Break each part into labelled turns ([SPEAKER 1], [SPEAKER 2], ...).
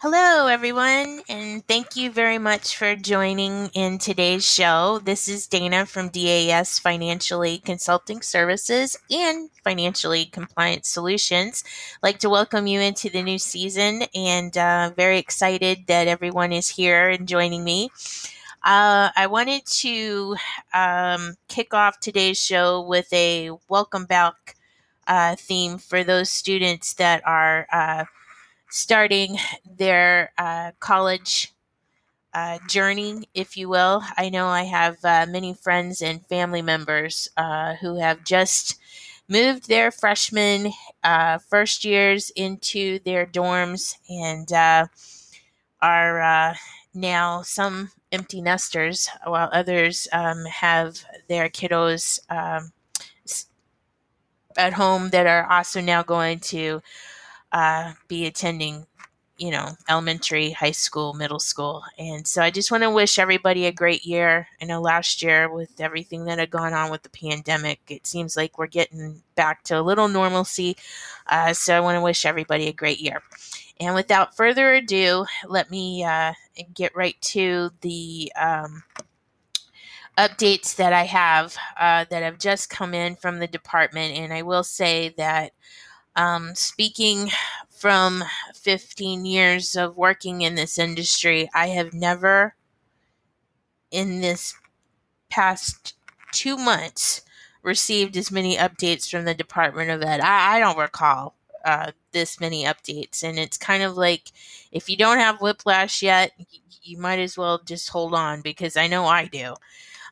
[SPEAKER 1] Hello, everyone, and thank you very much for joining in today's show. This is Dana from DAS Financial Aid Consulting Services and Financial Aid Compliance Solutions. I'd like to welcome you into the new season and uh, very excited that everyone is here and joining me. Uh, I wanted to um, kick off today's show with a welcome back uh, theme for those students that are uh, starting their uh, college uh, journey, if you will. I know I have uh, many friends and family members uh, who have just moved their freshman uh, first years into their dorms and uh, are now some empty nesters, while others um, have their kiddos. Um, at home that are also now going to uh, be attending, you know, elementary, high school, middle school. And so I just want to wish everybody a great year. I know last year, with everything that had gone on with the pandemic, it seems like we're getting back to a little normalcy. Uh, so I want to wish everybody a great year. And without further ado, let me uh, get right to the. Um, updates that I have uh, that have just come in from the department. And I will say that um, speaking from 15 years of working in this industry, I have never, in this past two months, received as many updates from the Department of Ed. I, I don't recall uh, this many updates. And it's kind of like if you don't have whiplash yet, you might as well just hold on because I know I do.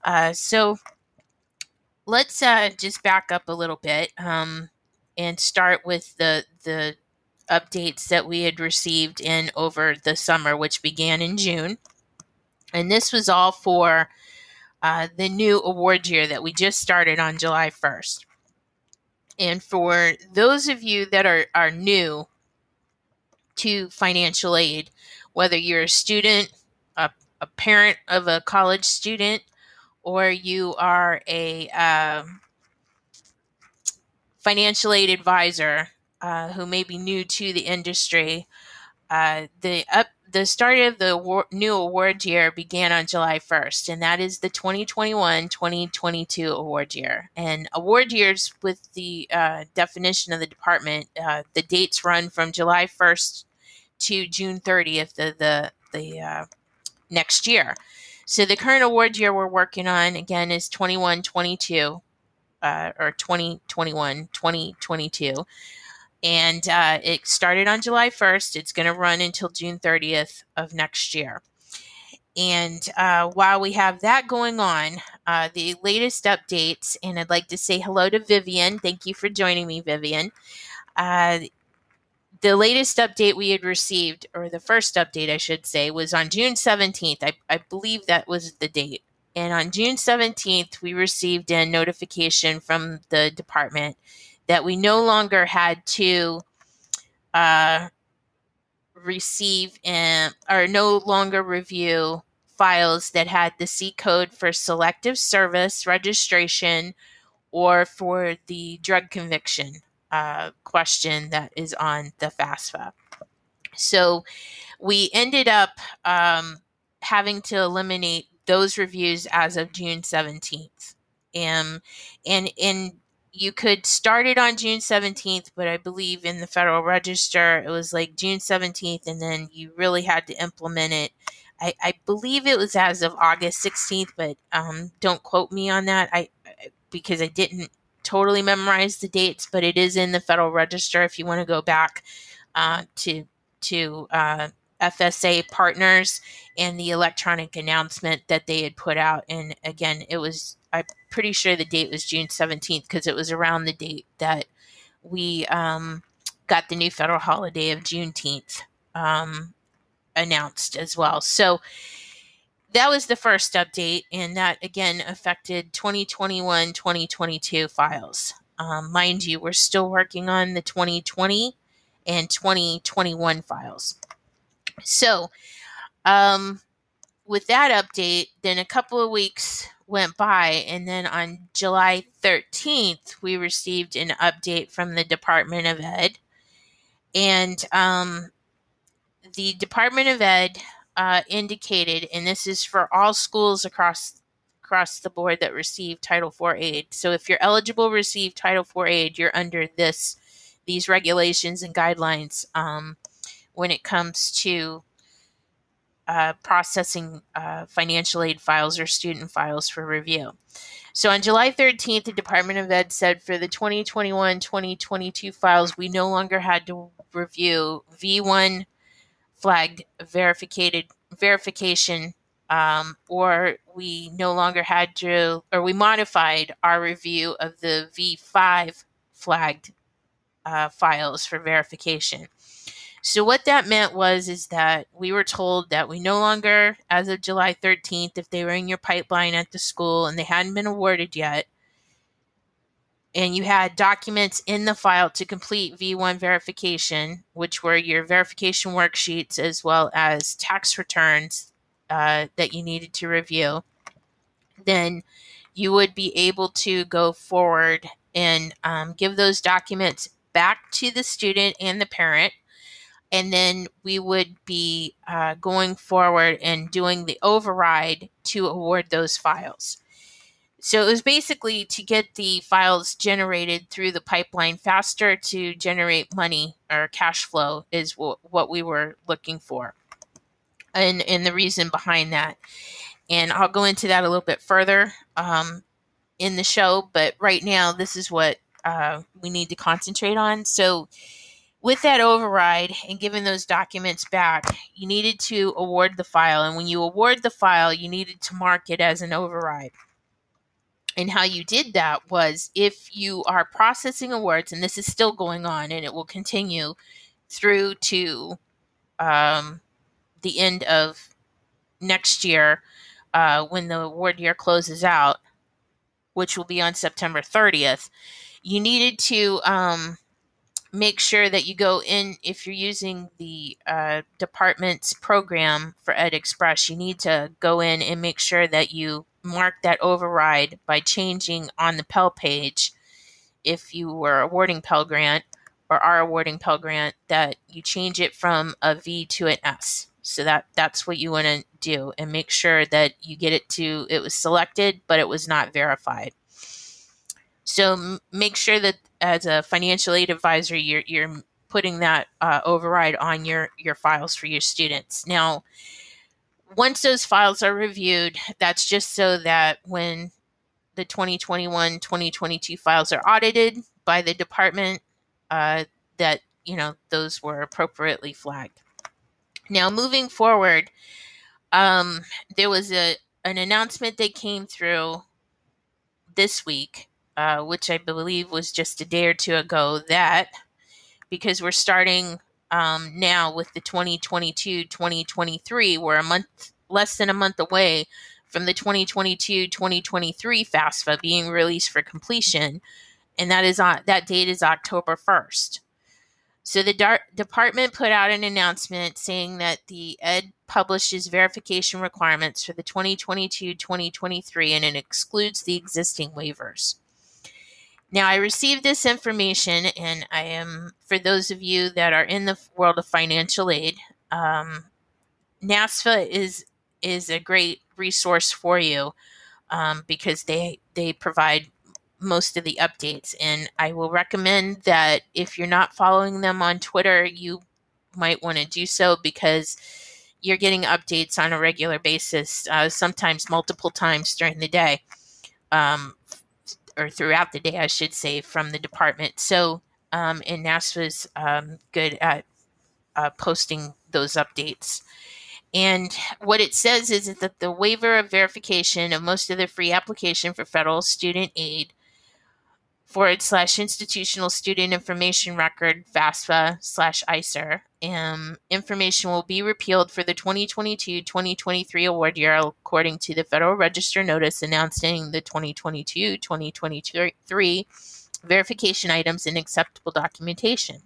[SPEAKER 1] Uh, so let's uh, just back up a little bit. Um, and start with the the updates that we had received in over the summer, which began in June. And this was all for uh, the new award year that we just started on July 1st. And for those of you that are, are new to financial aid, whether you're a student, a, a parent of a college student, or you are a um, financial aid advisor uh, who may be new to the industry. Uh, the up the start of the war, new award year began on July 1st, and that is the 2021 2022 award year. And award years, with the uh, definition of the department, uh, the dates run from July 1st to June 30th of the, the uh, next year. So the current award year we're working on, again, is 21 22 uh, or 2021, 2022. And uh, it started on July 1st. It's going to run until June 30th of next year. And uh, while we have that going on, uh, the latest updates, and I'd like to say hello to Vivian. Thank you for joining me, Vivian. Uh, the latest update we had received, or the first update, I should say, was on June 17th. I, I believe that was the date. And on June 17th, we received a notification from the department that we no longer had to uh, receive and, or no longer review files that had the C code for selective service registration or for the drug conviction uh, question that is on the FAFSA. So we ended up um, having to eliminate those reviews as of June 17th. Um, and and you could start it on June 17th, but I believe in the Federal Register it was like June 17th, and then you really had to implement it. I, I believe it was as of August 16th, but um, don't quote me on that. I because I didn't totally memorize the dates, but it is in the Federal Register if you want to go back uh, to to uh, FSA partners and the electronic announcement that they had put out. And again, it was, I'm pretty sure the date was June 17th because it was around the date that we um, got the new federal holiday of Juneteenth um, announced as well. So that was the first update, and that again affected 2021 2022 files. Um, mind you, we're still working on the 2020 and 2021 files. So, um, with that update, then a couple of weeks went by, and then on July 13th, we received an update from the Department of Ed. And um, the Department of Ed uh, indicated, and this is for all schools across across the board that receive Title IV aid. So if you're eligible to receive Title IV aid, you're under this these regulations and guidelines um, when it comes to uh, processing uh, financial aid files or student files for review. So on July 13th, the Department of Ed said for the 2021 2022 files, we no longer had to review V1 flagged verified verification um, or we no longer had to, or we modified our review of the V5 flagged uh, files for verification. So what that meant was is that we were told that we no longer, as of July 13th, if they were in your pipeline at the school and they hadn't been awarded yet, and you had documents in the file to complete V1 verification, which were your verification worksheets as well as tax returns uh, that you needed to review, then you would be able to go forward and um, give those documents back to the student and the parent. And then we would be uh, going forward and doing the override to award those files. So it was basically to get the files generated through the pipeline faster to generate money or cash flow is w- what we were looking for. And, and the reason behind that. And I'll go into that a little bit further um, in the show, but right now, this is what uh, we need to concentrate on. So, with that override and giving those documents back, you needed to award the file. And when you award the file, you needed to mark it as an override. And how you did that was if you are processing awards, and this is still going on and it will continue through to um, the end of next year uh, when the award year closes out, which will be on September 30th, you needed to um, make sure that you go in if you're using the uh, department's program for EDExpress. You need to go in and make sure that you mark that override by changing on the Pell page if you were awarding Pell Grant or are awarding Pell Grant that you change it from a V to an S. So that that's what you want to do and make sure that you get it to it was selected but it was not verified. So m- make sure that as a financial aid advisor you're you're putting that uh, override on your your files for your students. Now once those files are reviewed, that's just so that when the 2021 2022 files are audited by the department, uh, that you know those were appropriately flagged. Now, moving forward, um, there was a an announcement that came through this week, uh, which I believe was just a day or two ago, that because we're starting um, now with the 2022 2023 we're a month less than a month away from the 2022 2023 FAFSA being released for completion and that is on that date is October 1st so the DART department put out an announcement saying that the ed publishes verification requirements for the 2022-2023 and it excludes the existing waivers now, I received this information, and I am, for those of you that are in the world of financial aid, um, NASFAA is is a great resource for you um, because they they provide most of the updates, and I will recommend that if you're not following them on Twitter, you might want to do so because you're getting updates on a regular basis, uh, sometimes multiple times during the day. Um, or throughout the day, I should say, from the department. So, um, and NASFAA's um, good at uh, posting those updates. And what it says is that the waiver of verification of most of the free application for federal student aid forward slash institutional student information record FAFSA slash ISIR. Um, information will be repealed for the 2022-2023 award year according to the Federal Register notice announcing the 2022-2023 verification items and acceptable documentation.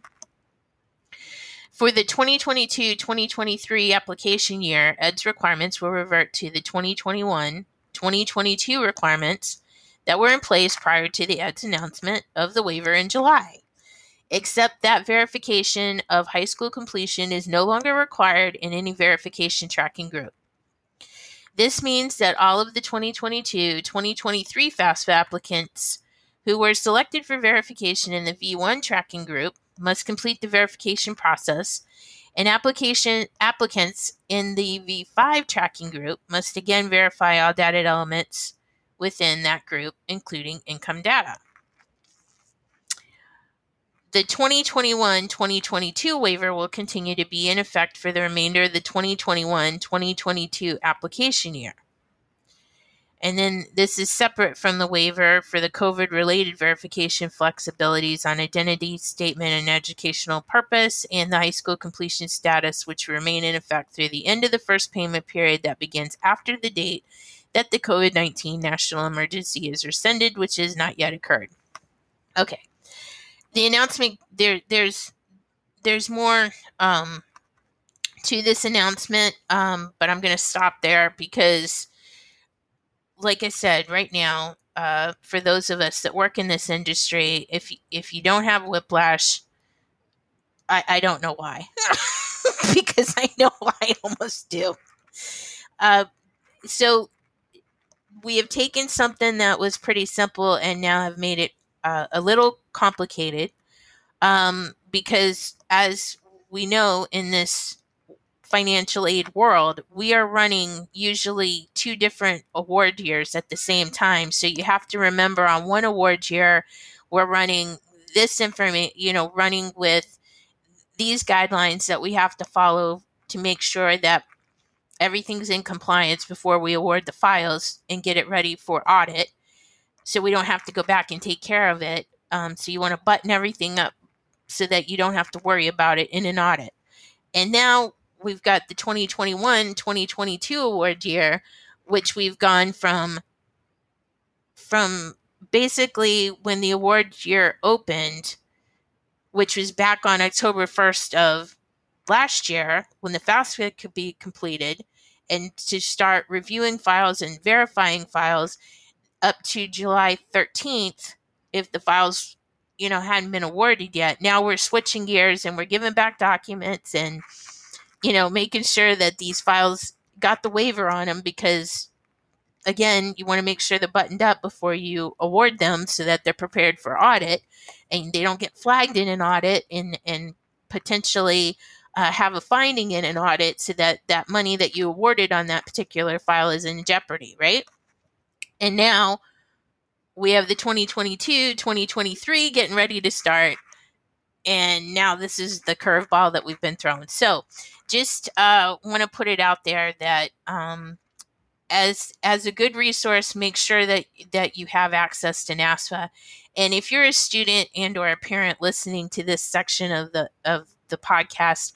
[SPEAKER 1] For the 2022-2023 application year, ED's requirements will revert to the 2021-2022 requirements that were in place prior to the ED's announcement of the waiver in July. except that verification of high school completion is no longer required in any verification tracking group. This means that all of the 2022 2023 FAFSA applicants who were selected for verification in the V1 tracking group must complete the verification process, and application applicants in the V5 tracking group must again verify all data elements within that group, including income data. The 2021 2022 waiver will continue to be in effect for the remainder of the 2021 2022 application year. And then this is separate from the waiver for the COVID related verification flexibilities on identity statement and educational purpose and the high school completion status, which remain in effect through the end of the first payment period that begins after the date that the COVID 19 national emergency is rescinded, which has not yet occurred. Okay. The announcement there there's there's more um, to this announcement, um, but I'm going to stop there because like I said, right now, uh, for those of us that work in this industry, if if you don't have whiplash, I, I don't know why, because I know I almost do. Uh, so we have taken something that was pretty simple and now have made it uh, a little complicated, um, because as we know in this financial aid world, we are running usually two different award years at the same time. So you have to remember on one award year, we're running this information, you know, running with these guidelines that we have to follow to make sure that everything's in compliance before we award the files and get it ready for audit. So we don't have to go back and take care of it. Um, so you want to button everything up so that you don't have to worry about it in an audit. And now we've got the 2021 2022 award year which we've gone from from basically when the award year opened which was back on october 1st of last year when the FAFSA could be completed and to start reviewing files and verifying files up to july 13th if the files you know hadn't been awarded yet. Now we're switching gears and we're giving back documents and you know, making sure that these files got the waiver on them because again, you want to make sure they're buttoned up before you award them so that they're prepared for audit and they don't get flagged in an audit and and potentially uh, have a finding in an audit so that that money that you awarded on that particular file is in jeopardy, right? And now we have the 2022 2023 getting ready to start and now this is the curveball that we've been thrown. So, just uh, want to put it out there that um, as as a good resource, make sure that that you have access to NASFAA. And if you're a student and or a parent listening to this section of the of the podcast,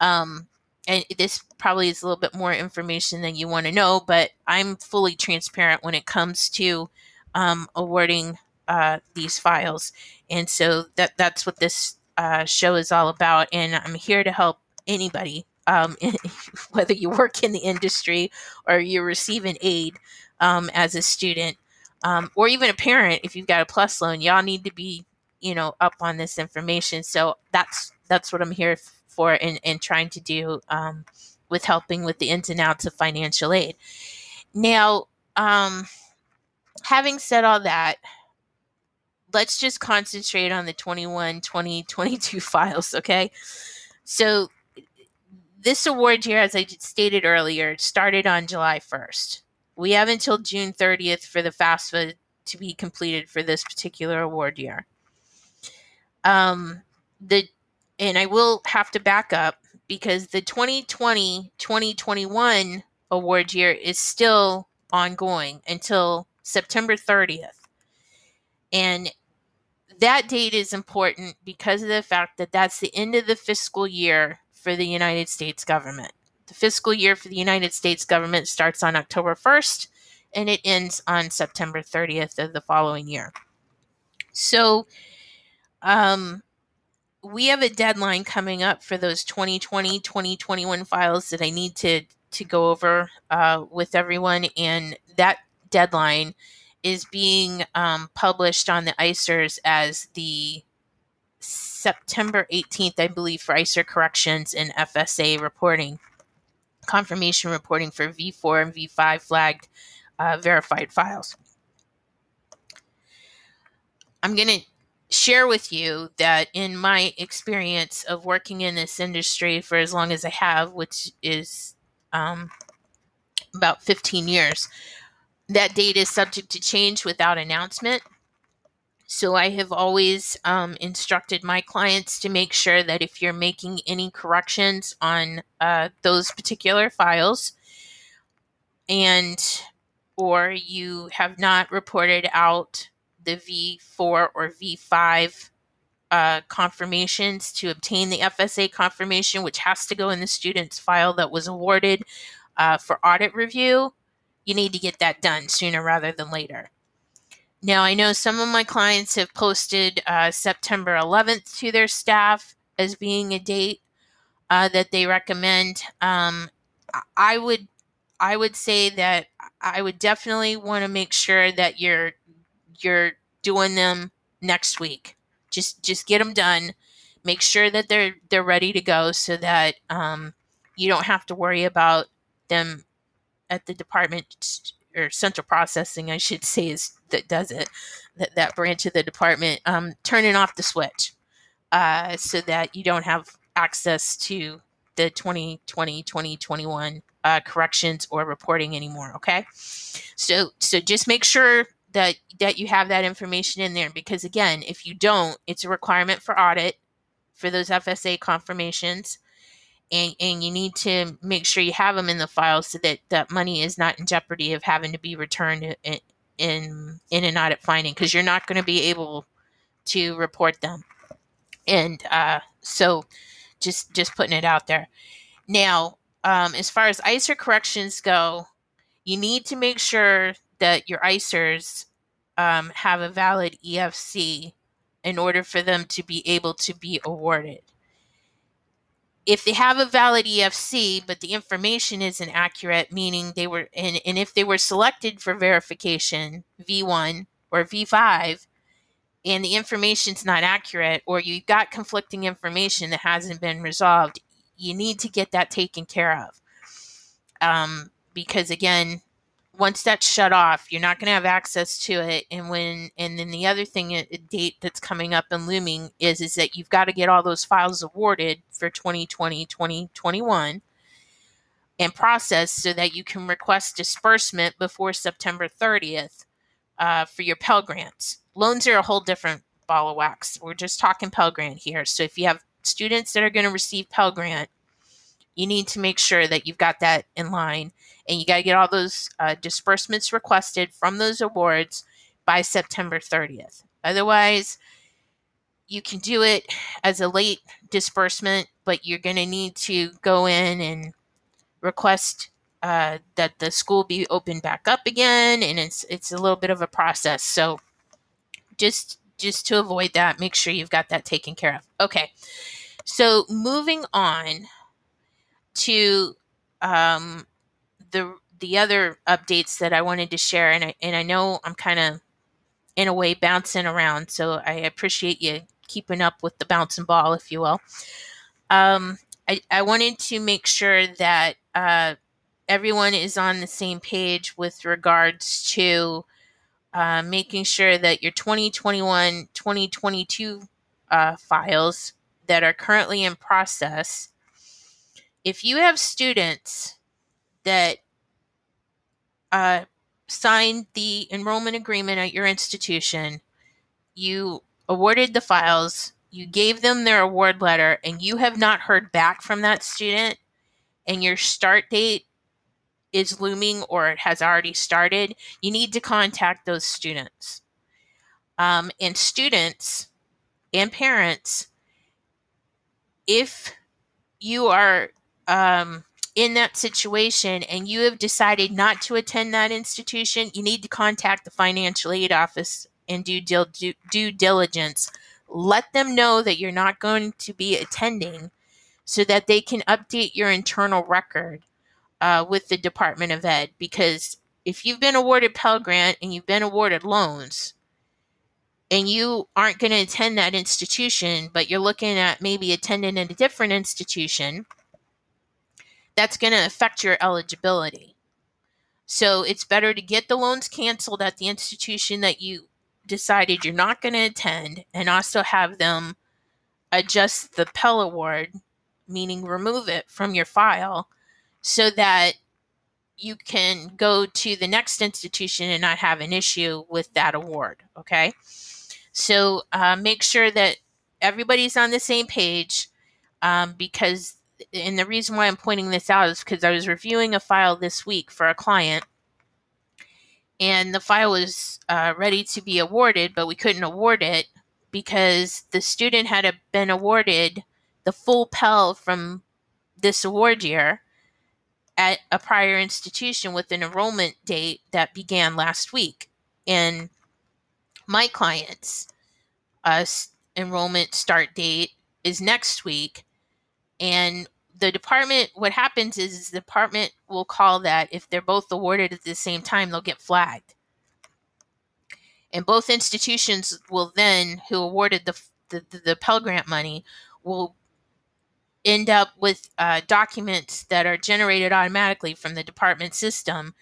[SPEAKER 1] um, and this probably is a little bit more information than you want to know, but I'm fully transparent when it comes to um, awarding uh, these files, and so that that's what this uh, show is all about. And I'm here to help anybody, um, whether you work in the industry or you're receiving aid um, as a student, um, or even a parent. If you've got a plus loan, y'all need to be, you know, up on this information. So that's that's what I'm here for, and, and trying to do um, with helping with the ins and outs of financial aid. Now, um, having said all that, let's just concentrate on the 21 20 22 files okay? So this award year as i stated earlier started on july 1st we have until june 30th for the fafsa to be completed for this particular award year. Um the and i will have to back up because the 2020 2021 award year is still ongoing until september 30th and that date is important because of the fact that that's the end of the fiscal year for the United States government. The fiscal year for the United States government starts on October 1st and it ends on September 30th of the following year. So, um, we have a deadline coming up for those 2020 2021 files that I need to to go over uh, with everyone, and that deadline is being um, published on the ISIRs as the September 18th, I believe, for ISIR corrections and FSA reporting, confirmation reporting for V4 and V5 flagged uh, verified files. I'm going to share with you that in my experience of working in this industry for as long as I have, which is um, about 15 years, that date is subject to change without announcement. So I have always um, instructed my clients to make sure that if you're making any corrections on uh, those particular files, and or you have not reported out the V4 or V5 uh, confirmations to obtain the FSA confirmation, which has to go in the student's file that was awarded uh, for audit review, you need to get that done sooner rather than later. Now, I know some of my clients have posted uh, September 11th to their staff as being a date uh, that they recommend. Um, I would, I would say that I would definitely want to make sure that you're you're doing them next week. Just just get them done. Make sure that they're they're ready to go so that um, you don't have to worry about them at the department or central processing, I should say, is that does it. That that branch of the department um, turning off the switch uh, so that you don't have access to the 2020 2021 uh, corrections or reporting anymore okay so so just make sure that that you have that information in there because again if you don't it's a requirement for audit for those fsa confirmations and, and you need to make sure you have them in the file so that that money is not in jeopardy of having to be returned in in, in an audit finding because you're not going to be able to report them. And uh, so just just putting it out there. Now um, as far as ISIR corrections go you need to make sure that your ISIRs um, have a valid EFC in order for them to be able to be awarded. If they have a valid EFC, but the information isn't accurate, meaning they were, and, and if they were selected for verification, V1 or V5, and the information's not accurate, or you've got conflicting information that hasn't been resolved, you need to get that taken care of. Um, because again, once that's shut off, you're not going to have access to it. And when, and then the other thing, a date that's coming up and looming is, is that you've got to get all those files awarded for 2020, 2021 and processed so that you can request disbursement before September 30th uh, for your Pell Grants. Loans are a whole different ball of wax. We're just talking Pell Grant here. So if you have students that are going to receive Pell Grant, you need to make sure that you've got that in line and you got to get all those uh, disbursements requested from those awards by September 30th. Otherwise, you can do it as a late disbursement, but you're going to need to go in and request uh, that the school be opened back up again, and it's it's a little bit of a process. So, just just to avoid that, make sure you've got that taken care of. Okay, so moving on to um, the the other updates that I wanted to share, and I and I know I'm kind of in a way bouncing around, so I appreciate you keeping up with the bouncing ball, if you will. Um, I, I wanted to make sure that uh, everyone is on the same page with regards to uh, making sure that your 2021 2022 uh, files that are currently in process if you have students that uh, signed the enrollment agreement at your institution, you awarded the files, you gave them their award letter, and you have not heard back from that student, and your start date is looming or it has already started, you need to contact those students. Um, and students and parents, if you are um, in that situation and you have decided not to attend that institution, you need to contact the financial aid office and do due, due, due diligence. Let them know that you're not going to be attending so that they can update your internal record uh, with the Department of Ed. Because if you've been awarded Pell Grant and you've been awarded loans, and you aren't going to attend that institution, but you're looking at maybe attending at a different institution, that's going to affect your eligibility. So it's better to get the loans canceled at the institution that you decided you're not going to attend and also have them adjust the Pell Award, meaning remove it from your file, so that you can go to the next institution and not have an issue with that award. Okay. So uh, make sure that everybody's on the same page um, because, and the reason why I'm pointing this out is because I was reviewing a file this week for a client and the file was uh, ready to be awarded, but we couldn't award it because the student had been awarded the full Pell from this award year at a prior institution with an enrollment date that began last week. And my client's uh, enrollment start date is next week. And the department, what happens is the department will call that if they're both awarded at the same time, they'll get flagged. And both institutions will then, who awarded the, the, the Pell Grant money, will end up with uh, documents that are generated automatically from the department system.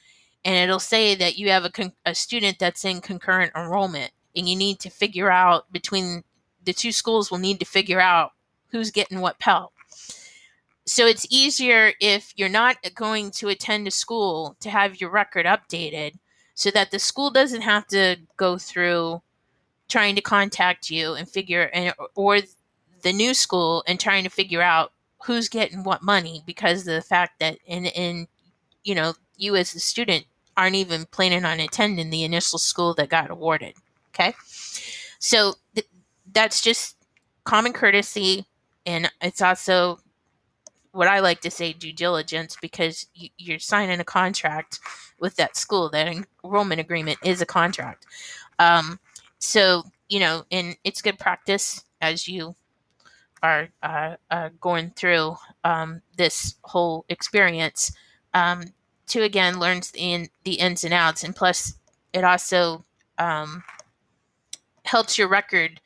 [SPEAKER 1] And it'll say that you have a, con- a student that's in concurrent enrollment. And you need to figure out between the two schools, will need to figure out who's getting what Pell. So it's easier if you're not going to attend a school to have your record updated so that the school doesn't have to go through trying to contact you and figure and or the new school and trying to figure out who's getting what money because of the fact that in in you know you as a student aren't even planning on attending the initial school that got awarded okay? So th- that's just common courtesy and it's also what i like to say due diligence because you, you're signing a contract with that school. That enrollment agreement is a contract. Um, so you know, and it's good practice as you are uh, uh, going through um, this whole experience um, to again learn in the ins and outs, and plus it also um, helps your record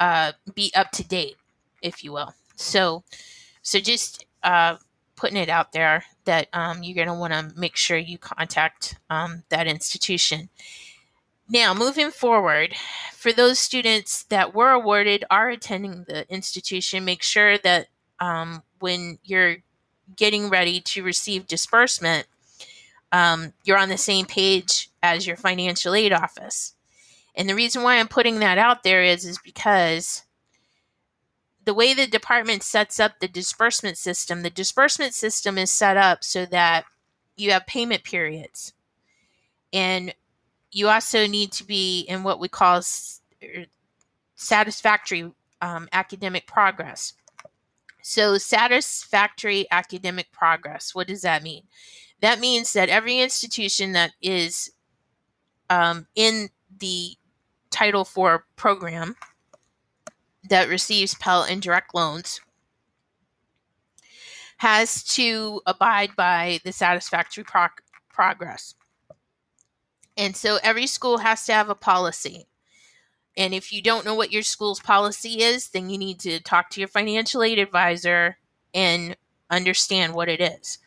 [SPEAKER 1] uh, be up to date, if you will. So, so just uh, putting it out there that um, you're going to want to make sure you contact um, that institution. Now, moving forward, for those students that were awarded are attending the institution, make sure that um, when you're getting ready to receive disbursement, um, you're on the same page as your financial aid office. And the reason why I'm putting that out there is, is because the way the department sets up the disbursement system, the disbursement system is set up so that you have payment periods. And you also need to be in what we call er, satisfactory um, academic progress. So, satisfactory academic progress, what does that mean? That means that every institution that is um, in the Title IV program that receives Pell indirect loans has to abide by the satisfactory pro- progress. And so every school has to have a policy. And if you don't know what your school's policy is, then you need to talk to your financial aid advisor and understand what it is.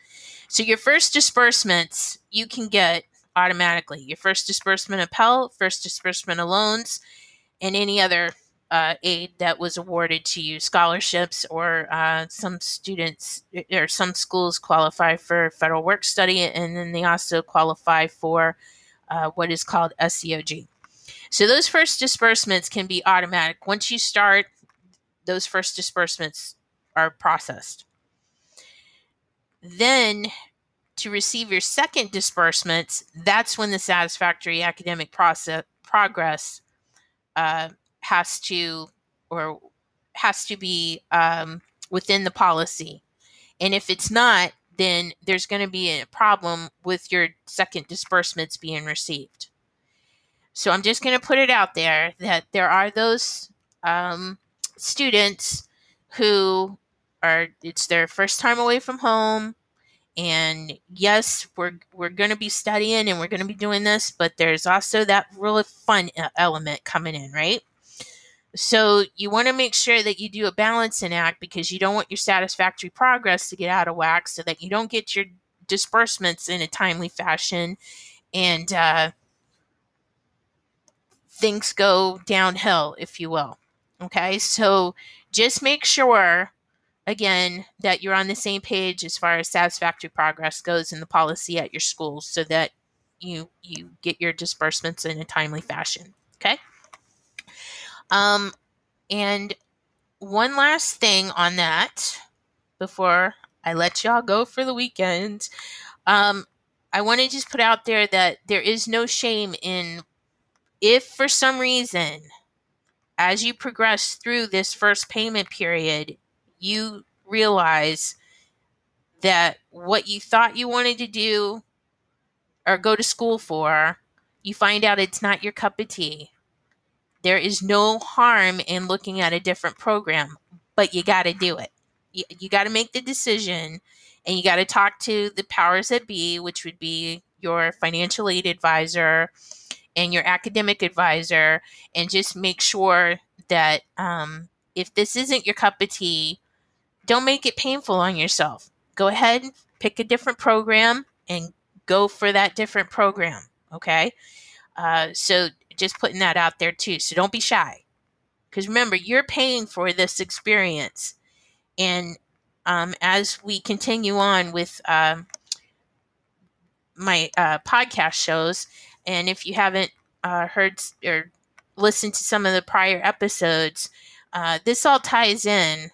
[SPEAKER 1] So your first disbursements you can get automatically. Your first disbursement of Pell, first disbursement of loans, and any other uh, aid that was awarded to you, scholarships, or uh, some students or some schools qualify for federal work study, and then they also qualify for uh, what is called SEOG. So those first disbursements can be automatic. Once you start, those first disbursements are processed. Then to receive your second disbursements, that's when the satisfactory academic process progress uh, has to or has to be um, within the policy. And if it's not, then there's going to be a problem with your second disbursements being received. So I'm just going to put it out there that there are those um, students who are it's their first time away from home and yes we're we're going to be studying and we're going to be doing this but there's also that really fun element coming in right So you want to make sure that you do a balancing act because you don't want your satisfactory progress to get out of whack so that you don't get your disbursements in a timely fashion and uh, things go downhill, if you will. Okay, so just make sure again that you're on the same page as far as satisfactory progress goes in the policy at your school so that you you get your disbursements in a timely fashion okay um and one last thing on that before i let y'all go for the weekend um i want to just put out there that there is no shame in if for some reason as you progress through this first payment period you realize that what you thought you wanted to do or go to school for, you find out it's not your cup of tea. There is no harm in looking at a different program, but you got to do it. You, you got to make the decision and you got to talk to the powers that be, which would be your financial aid advisor and your academic advisor, and just make sure that um, if this isn't your cup of tea, don't make it painful on yourself. Go ahead, pick a different program, and go for that different program. Okay. Uh, so just putting that out there too. So don't be shy. Because remember, you're paying for this experience. And um, as we continue on with um, my uh, podcast shows, and if you haven't uh, heard or listened to some of the prior episodes, uh, this all ties in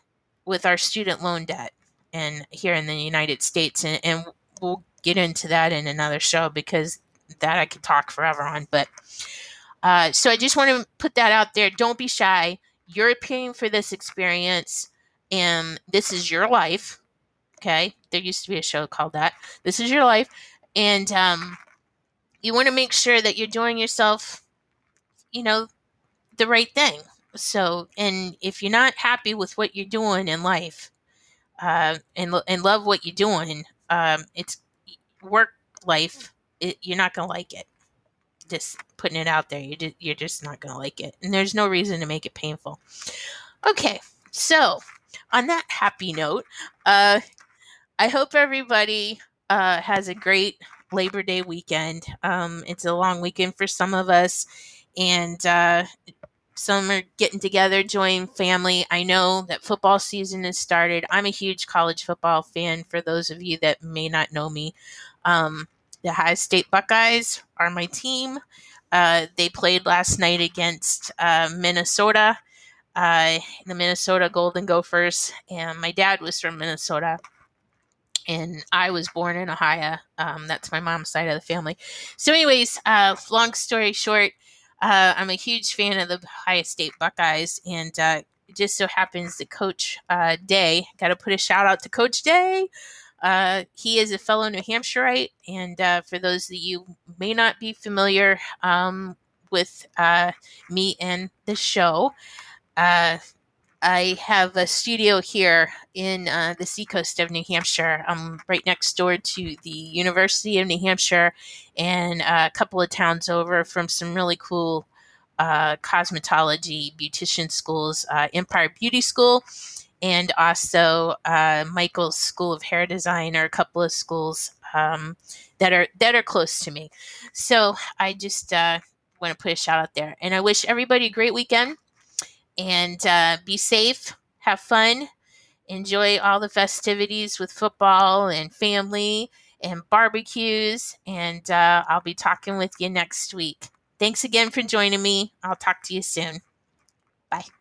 [SPEAKER 1] with our student loan debt and here in the United States. And, and we'll get into that in another show because that I could talk forever on. But uh, so I just want to put that out there. Don't be shy. You're paying for this experience, and this is your life. Okay, there used to be a show called that. This is your life, and um, you want to make sure that you're doing yourself, you know, the right thing. So, and if you're not happy with what you're doing in life, uh, and and love what you're doing, um, it's work life, it, you're not to like it. Just putting it out there, you just, you're just not going to like it. And there's no reason to make it painful. Okay, so on that happy note, uh, I hope everybody uh, has a great Labor Day weekend. Um, it's a long weekend for some of us, and uh, some are getting together, joining family. I know that football season has started. I'm a huge college football fan. For those of you that may not know me, um, the Ohio State Buckeyes are my team. Uh, they played last night against uh, Minnesota, uh, the Minnesota Golden Gophers, and my dad was from Minnesota, and I was born in Ohio. Um, that's my mom's side of the family. So, anyways, uh, long story short, uh, I'm a huge fan of the Ohio State Buckeyes, and uh, it just so happens that Coach Day, got to put a shout out to Coach Day. Uh, he is a fellow New Hampshireite, and uh, for those of you may not be familiar um, with uh, me and the show, uh, I have a studio here in uh, the seacoast of New Hampshire. I'm right next door to the University of New Hampshire and a couple of towns over from some really cool uh, cosmetology beautician schools, Empire Beauty School and also uh, Michael's School of Hair Design are a couple of schools um, that are that are close to me. So I just uh, want to put a shout out there, and I wish everybody a great weekend and uh, be safe, have fun, enjoy all the festivities with football and family and barbecues, and uh, I'll be talking with you next week. Thanks again for joining me. I'll talk to you soon. Bye.